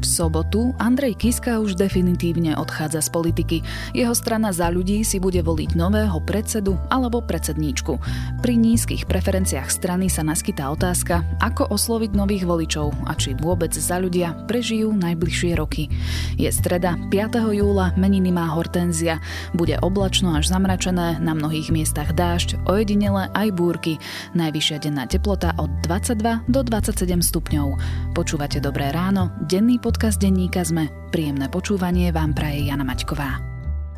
V sobotu Andrej Kiska už definitívne odchádza z politiky. Jeho strana za ľudí si bude voliť nového predsedu alebo predsedníčku. Pri nízkych preferenciách strany sa naskytá otázka, ako osloviť nových voličov a či vôbec za ľudia prežijú najbližšie roky. Je streda, 5. júla, meniny má Hortenzia. Bude oblačno až zamračené, na mnohých miestach dážď, ojedinele aj búrky. Najvyššia denná teplota od 22 do 27 stupňov. Počúvate Dobré ráno, denný podcast denníka ZME. Príjemné počúvanie vám praje Jana Maťková.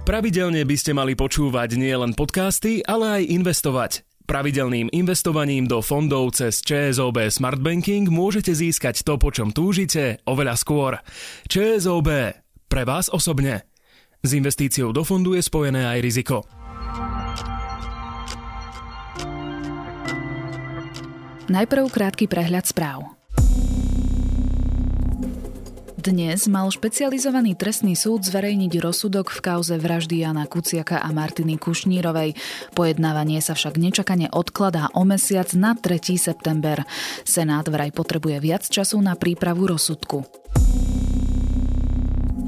Pravidelne by ste mali počúvať nielen podcasty, ale aj investovať. Pravidelným investovaním do fondov cez ČSOB Smart Banking môžete získať to, po čom túžite, oveľa skôr. ČSOB. Pre vás osobne. S investíciou do fondu je spojené aj riziko. Najprv krátky prehľad správ. Dnes mal špecializovaný trestný súd zverejniť rozsudok v kauze vraždy Jana Kuciaka a Martiny Kušnírovej. Pojednávanie sa však nečakane odkladá o mesiac na 3. september. Senát vraj potrebuje viac času na prípravu rozsudku.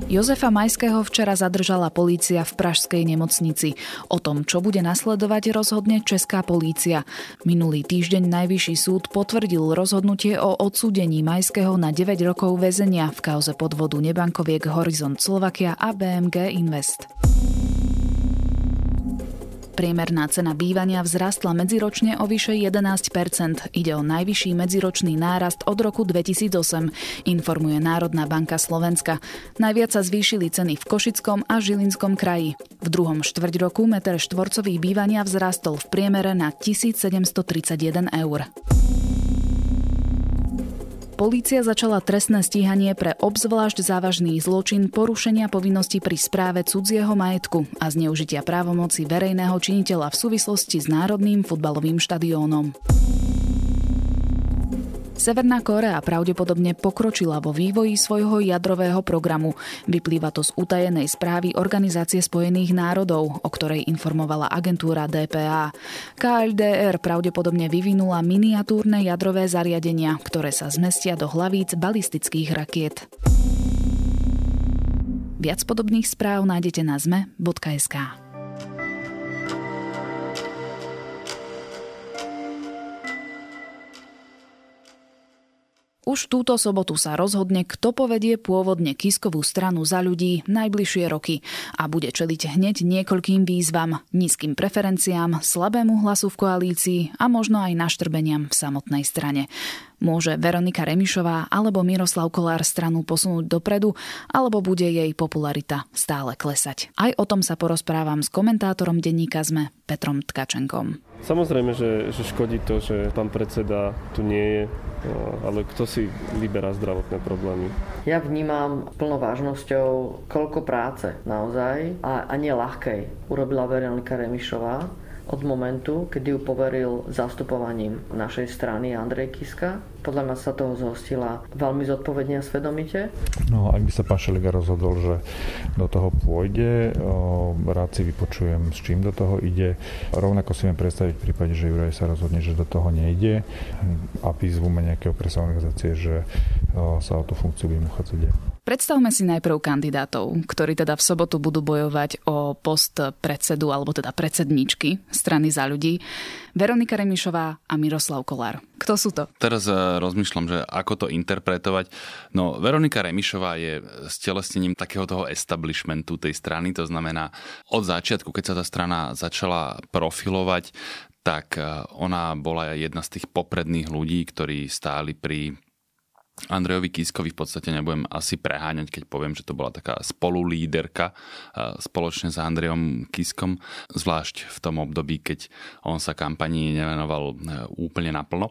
Jozefa Majského včera zadržala polícia v pražskej nemocnici. O tom, čo bude nasledovať, rozhodne Česká polícia. Minulý týždeň Najvyšší súd potvrdil rozhodnutie o odsúdení Majského na 9 rokov väzenia v kauze podvodu nebankoviek Horizont Slovakia a BMG Invest. Priemerná cena bývania vzrastla medziročne o vyše 11% Ide o najvyšší medziročný nárast od roku 2008, informuje Národná banka Slovenska. Najviac sa zvýšili ceny v Košickom a Žilinskom kraji. V druhom štvrť roku meter štvorcový bývania vzrastol v priemere na 1731 eur. Polícia začala trestné stíhanie pre obzvlášť závažný zločin porušenia povinnosti pri správe cudzieho majetku a zneužitia právomoci verejného činiteľa v súvislosti s Národným futbalovým štadiónom. Severná Kórea pravdepodobne pokročila vo vývoji svojho jadrového programu. Vyplýva to z utajenej správy Organizácie spojených národov, o ktorej informovala agentúra DPA. KLDR pravdepodobne vyvinula miniatúrne jadrové zariadenia, ktoré sa zmestia do hlavíc balistických rakiet. Viac podobných správ nájdete na zme.sk. Už túto sobotu sa rozhodne, kto povedie pôvodne Kiskovú stranu za ľudí najbližšie roky a bude čeliť hneď niekoľkým výzvam, nízkym preferenciám, slabému hlasu v koalícii a možno aj naštrbeniam v samotnej strane. Môže Veronika Remišová alebo Miroslav Kolár stranu posunúť dopredu, alebo bude jej popularita stále klesať. Aj o tom sa porozprávam s komentátorom denníka ZME Petrom Tkačenkom. Samozrejme, že, že škodí to, že pán predseda tu nie je, ale kto si vyberá zdravotné problémy? Ja vnímam plno vážnosťou, koľko práce naozaj a, a nie ľahkej urobila Veronika Remišová od momentu, kedy ju poveril zastupovaním našej strany Andrej Kiska. Podľa mňa sa toho zhostila veľmi zodpovedne a svedomite. No, ak by sa pán Šeliga rozhodol, že do toho pôjde, rád si vypočujem, s čím do toho ide. Rovnako si viem predstaviť v prípade, že Juraj sa rozhodne, že do toho nejde a vyzvúme nejaké okresové organizácie, že sa o tú funkciu budem uchádzať Predstavme si najprv kandidátov, ktorí teda v sobotu budú bojovať o post predsedu alebo teda predsedničky strany za ľudí. Veronika Remišová a Miroslav Kolár. Kto sú to? Teraz eh, rozmýšľam, že ako to interpretovať. No, Veronika Remišová je stelesnením takého toho establishmentu tej strany, to znamená od začiatku, keď sa tá strana začala profilovať, tak eh, ona bola jedna z tých popredných ľudí, ktorí stáli pri Andrejovi Kiskovi v podstate nebudem asi preháňať, keď poviem, že to bola taká spolulíderka spoločne s Andrejom Kiskom, zvlášť v tom období, keď on sa kampanii nevenoval e, úplne naplno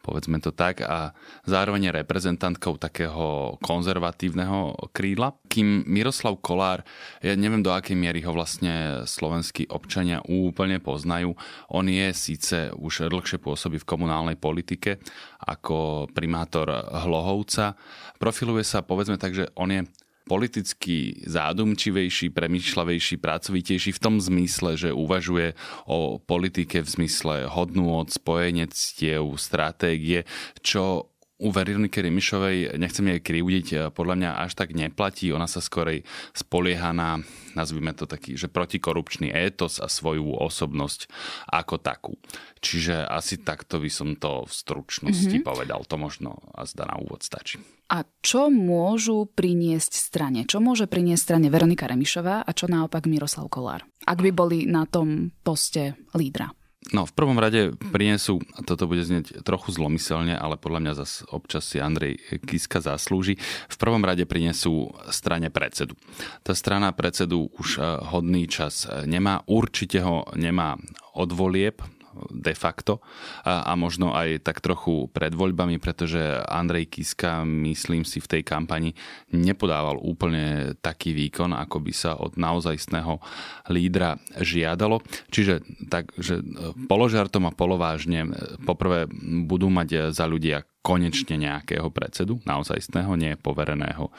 povedzme to tak, a zároveň reprezentantkou takého konzervatívneho krídla. Kým Miroslav Kolár, ja neviem do akej miery ho vlastne slovenskí občania úplne poznajú, on je síce už dlhšie pôsobí v komunálnej politike ako primátor Hlohovca, profiluje sa povedzme tak, že on je politicky zádumčivejší, premýšľavejší, pracovitejší v tom zmysle, že uvažuje o politike v zmysle hodnú od spojenectiev, stratégie, čo u Veroniky Rimišovej, nechcem jej krivdiť, podľa mňa až tak neplatí. Ona sa skorej spolieha na, nazvime to taký, že protikorupčný étos a svoju osobnosť ako takú. Čiže asi takto by som to v stručnosti mm-hmm. povedal. To možno a zda na úvod stačí. A čo môžu priniesť strane? Čo môže priniesť strane Veronika Remišová a čo naopak Miroslav Kolár? Ak by boli na tom poste lídra. No, v prvom rade prinesú, toto bude znieť trochu zlomyselne, ale podľa mňa zase občas si Andrej Kiska zaslúži, v prvom rade prinesú strane predsedu. Tá strana predsedu už eh, hodný čas eh, nemá, určite ho nemá od volieb, de facto a, a možno aj tak trochu pred voľbami, pretože Andrej Kiska, myslím si, v tej kampani nepodával úplne taký výkon, ako by sa od naozajstného lídra žiadalo. Čiže tak, že položartom a polovážne poprvé budú mať za ľudia konečne nejakého predsedu, naozajstného, nie povereného e,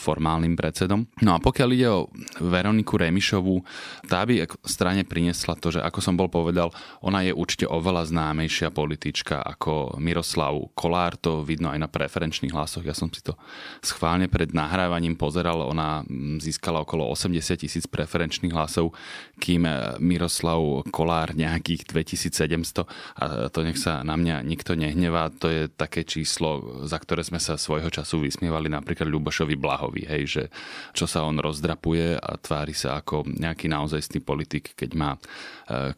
formálnym predsedom. No a pokiaľ ide o Veroniku Remišovú, tá by strane priniesla to, že ako som bol povedal, ona je určite oveľa známejšia politička ako Miroslav Kolár, to vidno aj na preferenčných hlasoch. Ja som si to schválne pred nahrávaním pozeral, ona získala okolo 80 tisíc preferenčných hlasov, kým Miroslav Kolár nejakých 2700 a to nech sa na mňa nikto nehnevá, to je také číslo, za ktoré sme sa svojho času vysmievali napríklad Ľubošovi Blahovi, hej, že čo sa on rozdrapuje a tvári sa ako nejaký naozajstný politik, keď má e,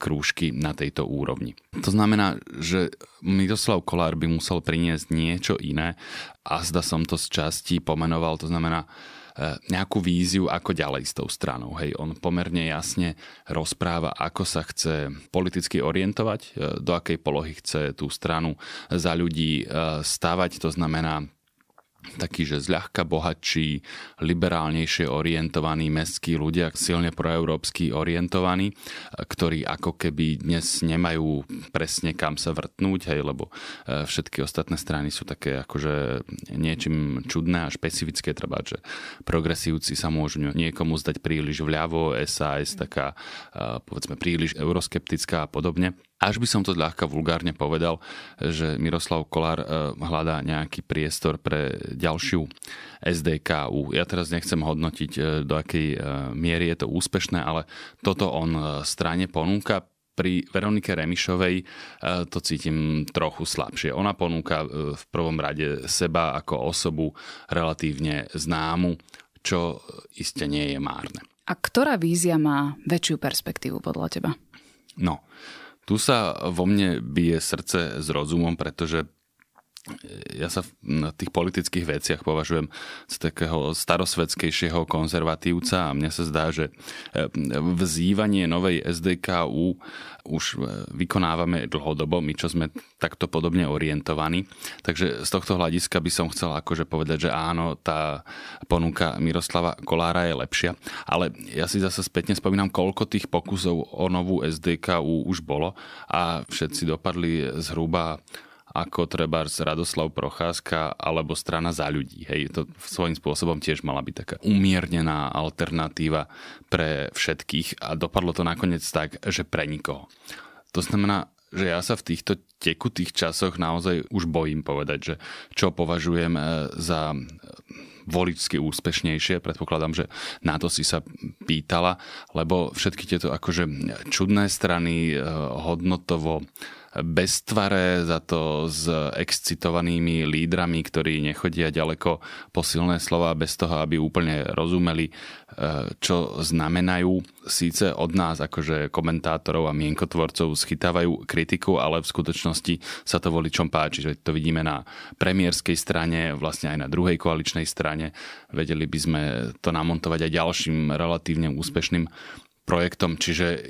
krúžky na tejto úrovni. To znamená, že Miroslav Kolár by musel priniesť niečo iné a zda som to z časti pomenoval, to znamená nejakú víziu, ako ďalej s tou stranou. Hej, on pomerne jasne rozpráva, ako sa chce politicky orientovať, e, do akej polohy chce tú stranu za ľudí e, stavať, to znamená takí, že zľahka bohatší, liberálnejšie orientovaní mestskí ľudia, silne proeurópsky orientovaní, ktorí ako keby dnes nemajú presne kam sa vrtnúť, hej, lebo e, všetky ostatné strany sú také akože niečím čudné a špecifické, treba, že progresívci sa môžu niekomu zdať príliš vľavo, SAS taká e, povedzme príliš euroskeptická a podobne. Až by som to ľahka vulgárne povedal, že Miroslav Kolár eh, hľadá nejaký priestor pre ďalšiu SDKU. Ja teraz nechcem hodnotiť, eh, do akej eh, miery je to úspešné, ale toto on strane ponúka pri Veronike Remišovej to cítim trochu slabšie. Ona ponúka v prvom rade seba ako osobu relatívne známu, čo iste nie je márne. A ktorá vízia má väčšiu perspektívu podľa teba? No, tu sa vo mne bije srdce s rozumom, pretože ja sa na tých politických veciach považujem z takého starosvedskejšieho konzervatívca a mne sa zdá, že e, vzývanie novej SDKU už e, vykonávame dlhodobo, my čo sme takto podobne orientovaní. Takže z tohto hľadiska by som chcel akože povedať, že áno, tá ponuka Miroslava Kolára je lepšia. Ale ja si zase spätne spomínam, koľko tých pokusov o novú SDKU už bolo a všetci dopadli zhruba ako treba Radoslav Procházka alebo strana za ľudí. Hej, to svojím spôsobom tiež mala byť taká umiernená alternatíva pre všetkých a dopadlo to nakoniec tak, že pre nikoho. To znamená, že ja sa v týchto tekutých časoch naozaj už bojím povedať, že čo považujem e, za e, voličsky úspešnejšie. Predpokladám, že na to si sa pýtala, lebo všetky tieto akože čudné strany e, hodnotovo beztvaré, za to s excitovanými lídrami, ktorí nechodia ďaleko po silné slova bez toho, aby úplne rozumeli, e, čo znamenajú. Síce od nás, akože komentátorov a mienkotvorcov, schytávajú kritiku, ale v skutočnosti sa to voličom páči, že to vidíme na premiérskej strane, vlastne aj na druhej koaličnej strane. Vedeli by sme to namontovať aj ďalším relatívne úspešným projektom, čiže e,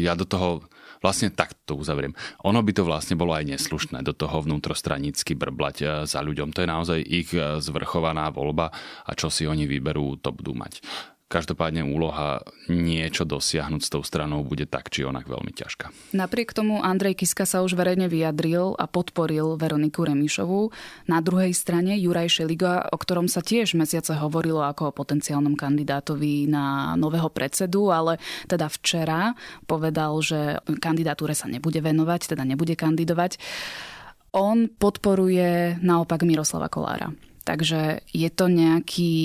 ja do toho vlastne tak to uzavriem. Ono by to vlastne bolo aj neslušné do toho vnútrostranicky brblať eh, za ľuďom. To je naozaj ich eh, zvrchovaná voľba a čo si oni vyberú, to budú mať. Každopádne úloha niečo dosiahnuť s tou stranou bude tak či onak veľmi ťažká. Napriek tomu Andrej Kiska sa už verejne vyjadril a podporil Veroniku Remišovú. Na druhej strane Juraj Šeliga, o ktorom sa tiež mesiace hovorilo ako o potenciálnom kandidátovi na nového predsedu, ale teda včera povedal, že kandidatúre sa nebude venovať, teda nebude kandidovať. On podporuje naopak Miroslava Kolára. Takže je to nejaký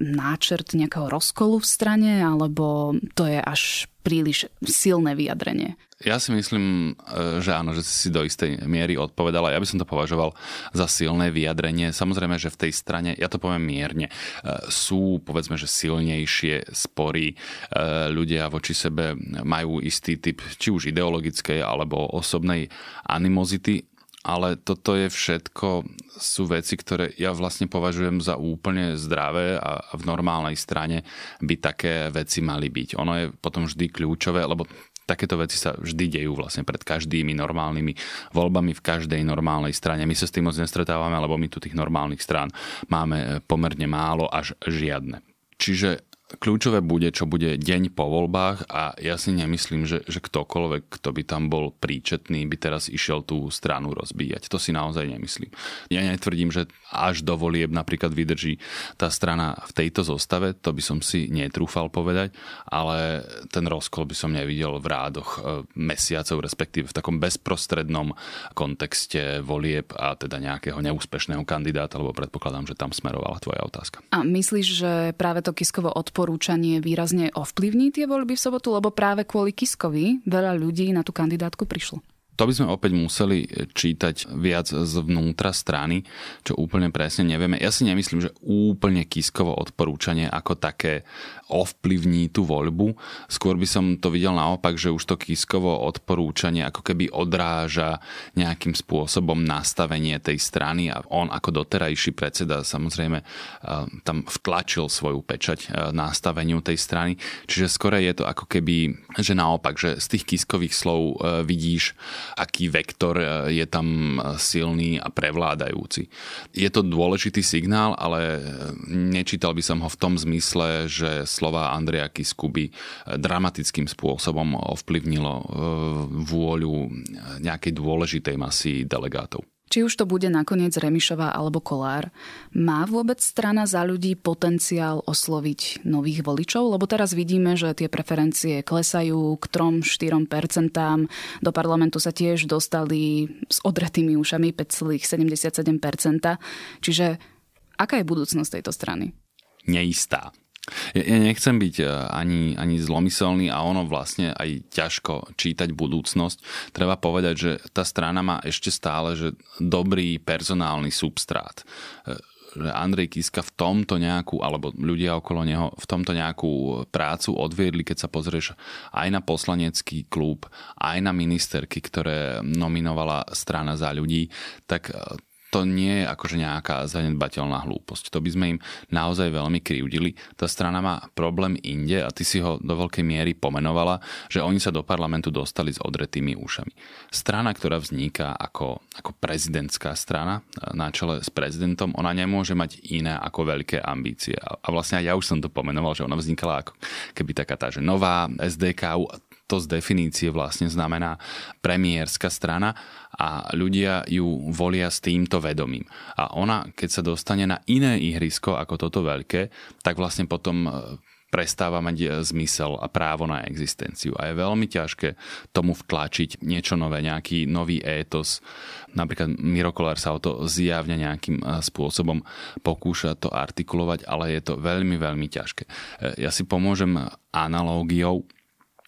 náčrt nejakého rozkolu v strane, alebo to je až príliš silné vyjadrenie? Ja si myslím, e, že áno, že si do istej miery odpovedala. Ja by som to považoval za silné vyjadrenie. Samozrejme, že v tej strane, ja to poviem mierne, e, sú povedzme, že silnejšie spory. E, ľudia voči sebe majú istý typ či už ideologickej alebo osobnej animozity ale toto je všetko, sú veci, ktoré ja vlastne považujem za úplne zdravé a v normálnej strane by také veci mali byť. Ono je potom vždy kľúčové, lebo takéto veci sa vždy dejú vlastne pred každými normálnymi voľbami v každej normálnej strane. My sa s tým moc nestretávame, lebo my tu tých normálnych strán máme pomerne málo až žiadne. Čiže kľúčové bude, čo bude deň po voľbách a ja si nemyslím, že, že ktokoľvek, kto by tam bol príčetný, by teraz išiel tú stranu rozbíjať. To si naozaj nemyslím. Ja netvrdím, že až do volieb napríklad vydrží tá strana v tejto zostave, to by som si netrúfal povedať, ale ten rozkol by som nevidel v rádoch e, mesiacov, respektíve v takom bezprostrednom kontexte volieb a teda nejakého neúspešného kandidáta, lebo predpokladám, že tam smerovala tvoja otázka. A myslíš, že práve to Kiskovo od odporúčanie výrazne ovplyvní tie voľby v sobotu, lebo práve kvôli Kiskovi veľa ľudí na tú kandidátku prišlo. To by sme opäť museli čítať viac zvnútra strany, čo úplne presne nevieme. Ja si nemyslím, že úplne Kiskovo odporúčanie ako také ovplyvní tú voľbu. Skôr by som to videl naopak, že už to Kiskovo odporúčanie ako keby odráža nejakým spôsobom nastavenie tej strany a on ako doterajší predseda samozrejme eh, tam vtlačil svoju pečať eh, nastaveniu tej strany. Čiže skore je to ako keby, že naopak, že z tých Kiskových slov vidíš aký vektor e, je tam e, silný a prevládajúci. Je to dôležitý signál, ale e, nečítal by som ho v tom zmysle, že slova Andreja Kisku by dramatickým spôsobom ovplyvnilo vôľu nejakej dôležitej masy delegátov. Či už to bude nakoniec Remišová alebo Kolár, má vôbec strana za ľudí potenciál osloviť nových voličov? Lebo teraz vidíme, že tie preferencie klesajú k 3-4%. Do parlamentu sa tiež dostali s odretými ušami 5,77%. Čiže aká je budúcnosť tejto strany? Neistá. Ja, nechcem byť e, ani, ani zlomyselný a ono vlastne aj ťažko čítať budúcnosť. Treba povedať, že tá strana má ešte stále že dobrý personálny substrát e, že Andrej Kiska v tomto nejakú, alebo ľudia okolo neho v tomto nejakú prácu odviedli, keď sa pozrieš aj na poslanecký klub, aj na ministerky, ktoré nominovala strana za ľudí, tak e, to nie je akože nejaká zanedbateľná hlúposť. To by sme im naozaj veľmi krivdili. Tá strana má problém inde a ty si ho do veľkej miery pomenovala, že oni sa do parlamentu dostali s odretými ušami. Strana, ktorá vzniká ako, ako prezidentská strana na čele s prezidentom, ona nemôže mať iné ako veľké ambície. A vlastne ja už som to pomenoval, že ona vznikala ako keby taká tá, že nová SDK, to z definície vlastne znamená premiérska strana a ľudia ju volia s týmto vedomím. A ona, keď sa dostane na iné ihrisko ako toto veľké, tak vlastne potom e, prestáva mať e, zmysel a právo na existenciu. A je veľmi ťažké tomu vtlačiť niečo nové, nejaký nový étos. Napríklad Miro Kolár sa o to zjavne nejakým e, spôsobom pokúša to artikulovať, ale je to veľmi, veľmi ťažké. Ja si pomôžem analógiou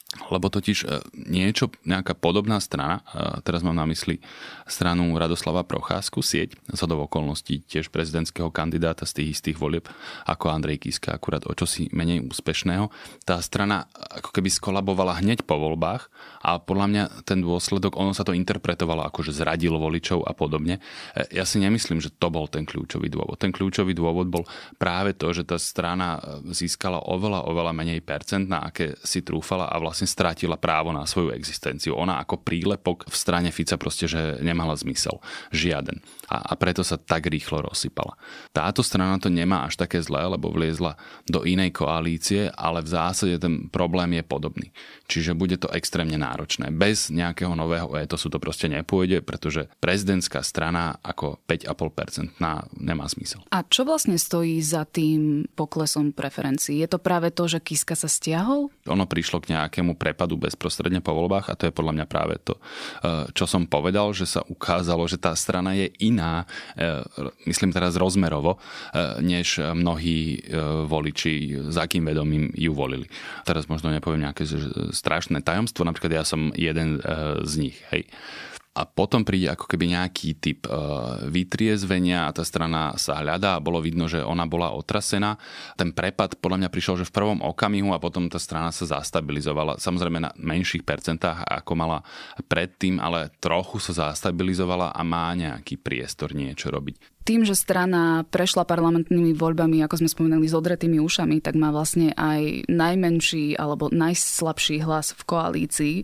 lebo totiž e, niečo, nejaká podobná strana, e, teraz mám na mysli stranu Radoslava Procházku, sieť, za do okolností tiež prezidentského kandidáta z tých istých volieb ako Andrej Kiska, akurát o čosi menej úspešného. Tá strana ako keby skolabovala hneď po voľbách a podľa mňa ten dôsledok, ono sa to interpretovalo ako, že zradil voličov a podobne. E, ja si nemyslím, že to bol ten kľúčový dôvod. Ten kľúčový dôvod bol práve to, že tá strana získala oveľa, oveľa menej percent, na aké si trúfala a vlastne vlastne strátila právo na svoju existenciu. Ona ako prílepok v strane Fica proste, že nemala zmysel. Žiaden. A, a preto sa tak rýchlo rozsypala. Táto strana to nemá až také zlé, lebo vliezla do inej koalície, ale v zásade ten problém je podobný. Čiže bude to extrémne náročné. Bez nejakého nového etosu to proste nepôjde, pretože prezidentská strana ako 5,5% nemá zmysel. A čo vlastne stojí za tým poklesom preferencií? Je to práve to, že Kiska sa stiahol? Ono prišlo k nejakému tomu prepadu bezprostredne po voľbách a to je podľa mňa práve to, čo som povedal, že sa ukázalo, že tá strana je iná, myslím teraz rozmerovo, než mnohí voliči, za akým vedomím ju volili. Teraz možno nepoviem nejaké strašné tajomstvo, napríklad ja som jeden z nich. Hej a potom príde ako keby nejaký typ e, vytriezvenia a tá strana sa hľadá a bolo vidno, že ona bola otrasená. Ten prepad podľa mňa prišiel, že v prvom okamihu a potom tá strana sa zastabilizovala. Samozrejme na menších percentách ako mala predtým, ale trochu sa zastabilizovala a má nejaký priestor niečo robiť. Tým, že strana prešla parlamentnými voľbami, ako sme spomínali, s odretými ušami, tak má vlastne aj najmenší alebo najslabší hlas v koalícii.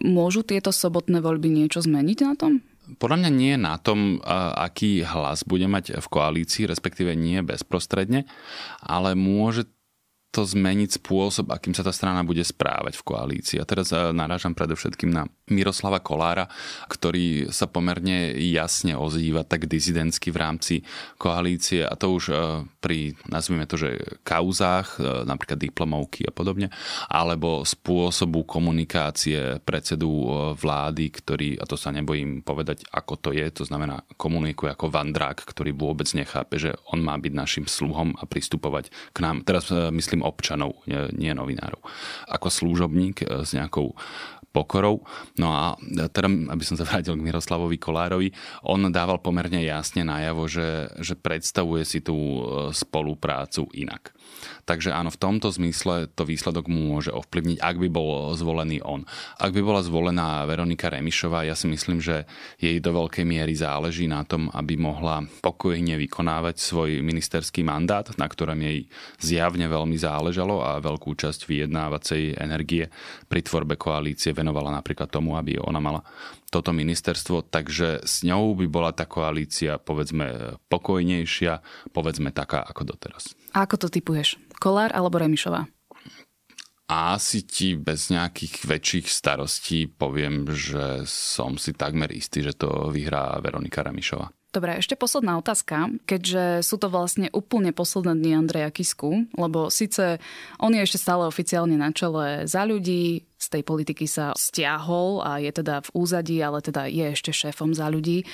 Môžu tieto sobotné voľby niečo zmeniť na tom? Podľa mňa nie na tom, aký hlas bude mať v koalícii, respektíve nie bezprostredne, ale môže to zmeniť spôsob, akým sa tá strana bude správať v koalícii. A teraz e, narážam predovšetkým na Miroslava Kolára, ktorý sa pomerne jasne ozýva tak dizidentsky v rámci koalície a to už e, pri, nazvime to, že kauzách, e, napríklad diplomovky a podobne, alebo spôsobu komunikácie predsedu vlády, ktorý, a to sa nebojím povedať, ako to je, to znamená komunikuje ako vandrák, ktorý vôbec nechápe, že on má byť našim sluhom a pristupovať k nám. Teraz myslím občanov, nie, novinárov. Ako služobník e, s nejakou pokorou. No a teda, aby som sa vrátil k Miroslavovi Kolárovi, on dával pomerne jasne najavo, že, že predstavuje si tú e, spoluprácu inak. Takže áno, v tomto zmysle to výsledok môže ovplyvniť, ak by bol zvolený on. Ak by bola zvolená Veronika Remišová, ja si myslím, že jej do veľkej miery záleží na tom, aby mohla pokojne vykonávať svoj ministerský mandát, na ktorom jej zjavne veľmi záležalo a veľkú časť vyjednávacej energie pri tvorbe koalície venovala napríklad tomu, aby ona mala toto ministerstvo, takže s ňou by bola tá koalícia povedzme pokojnejšia, povedzme taká ako doteraz. A ako to typuješ? Kolár alebo Remišová? A asi ti bez nejakých väčších starostí poviem, že som si takmer istý, že to vyhrá Veronika Remišová. Dobre, ešte posledná otázka, keďže sú to vlastne úplne posledné dni Andreja Kisku, lebo síce on je ešte stále oficiálne na čele za ľudí, z tej politiky sa stiahol a je teda v úzadí, ale teda je ešte šéfom za ľudí.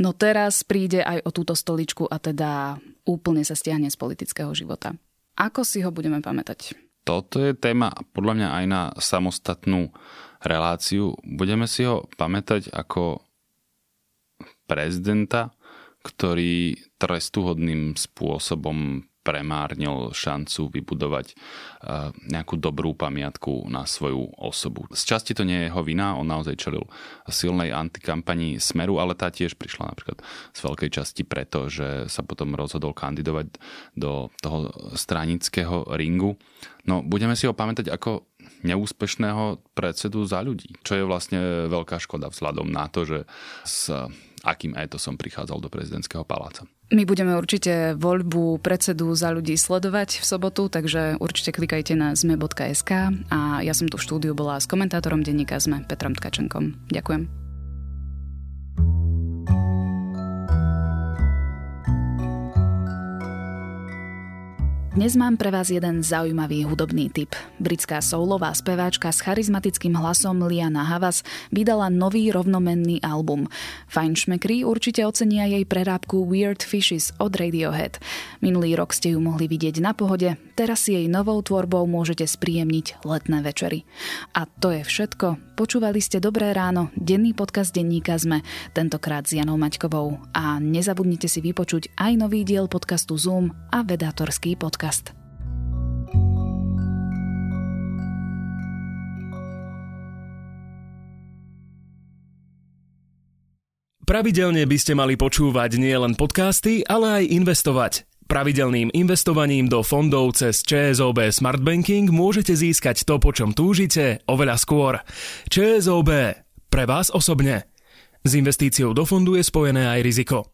No teraz príde aj o túto stoličku a teda úplne sa stiahne z politického života. Ako si ho budeme pamätať? Toto je téma podľa mňa aj na samostatnú reláciu. Budeme si ho pamätať ako prezidenta, ktorý trestuhodným spôsobom premárnil šancu vybudovať eh, nejakú dobrú pamiatku na svoju osobu. Z časti to nie je jeho vina, on naozaj čelil silnej antikampanii Smeru, ale tá tiež prišla napríklad z veľkej časti preto, že sa potom rozhodol kandidovať do toho stranického ringu. No, budeme si ho pamätať ako neúspešného predsedu za ľudí, čo je vlastne veľká škoda vzhľadom na to, že s akým étosom prichádzal do prezidentského paláca. My budeme určite voľbu predsedu za ľudí sledovať v sobotu, takže určite klikajte na zme.sk a ja som tu v štúdiu bola s komentátorom denníka ZME Petrom Tkačenkom. Ďakujem. Dnes mám pre vás jeden zaujímavý hudobný tip. Britská soulová speváčka s charizmatickým hlasom Liana Havas vydala nový rovnomenný album. Fajnšmekri určite ocenia jej prerábku Weird Fishes od Radiohead. Minulý rok ste ju mohli vidieť na pohode, teraz si jej novou tvorbou môžete spríjemniť letné večery. A to je všetko. Počúvali ste Dobré ráno, denný podcast denníka ZME, tentokrát s Janou Maťkovou. A nezabudnite si vypočuť aj nový diel podcastu Zoom a vedátorský podcast podcast. Pravidelne by ste mali počúvať nielen podcasty, ale aj investovať. Pravidelným investovaním do fondov cez ČSOB Smart Banking môžete získať to, po čom túžite, oveľa skôr. ČSOB. Pre vás osobne. S investíciou do fondu je spojené aj riziko.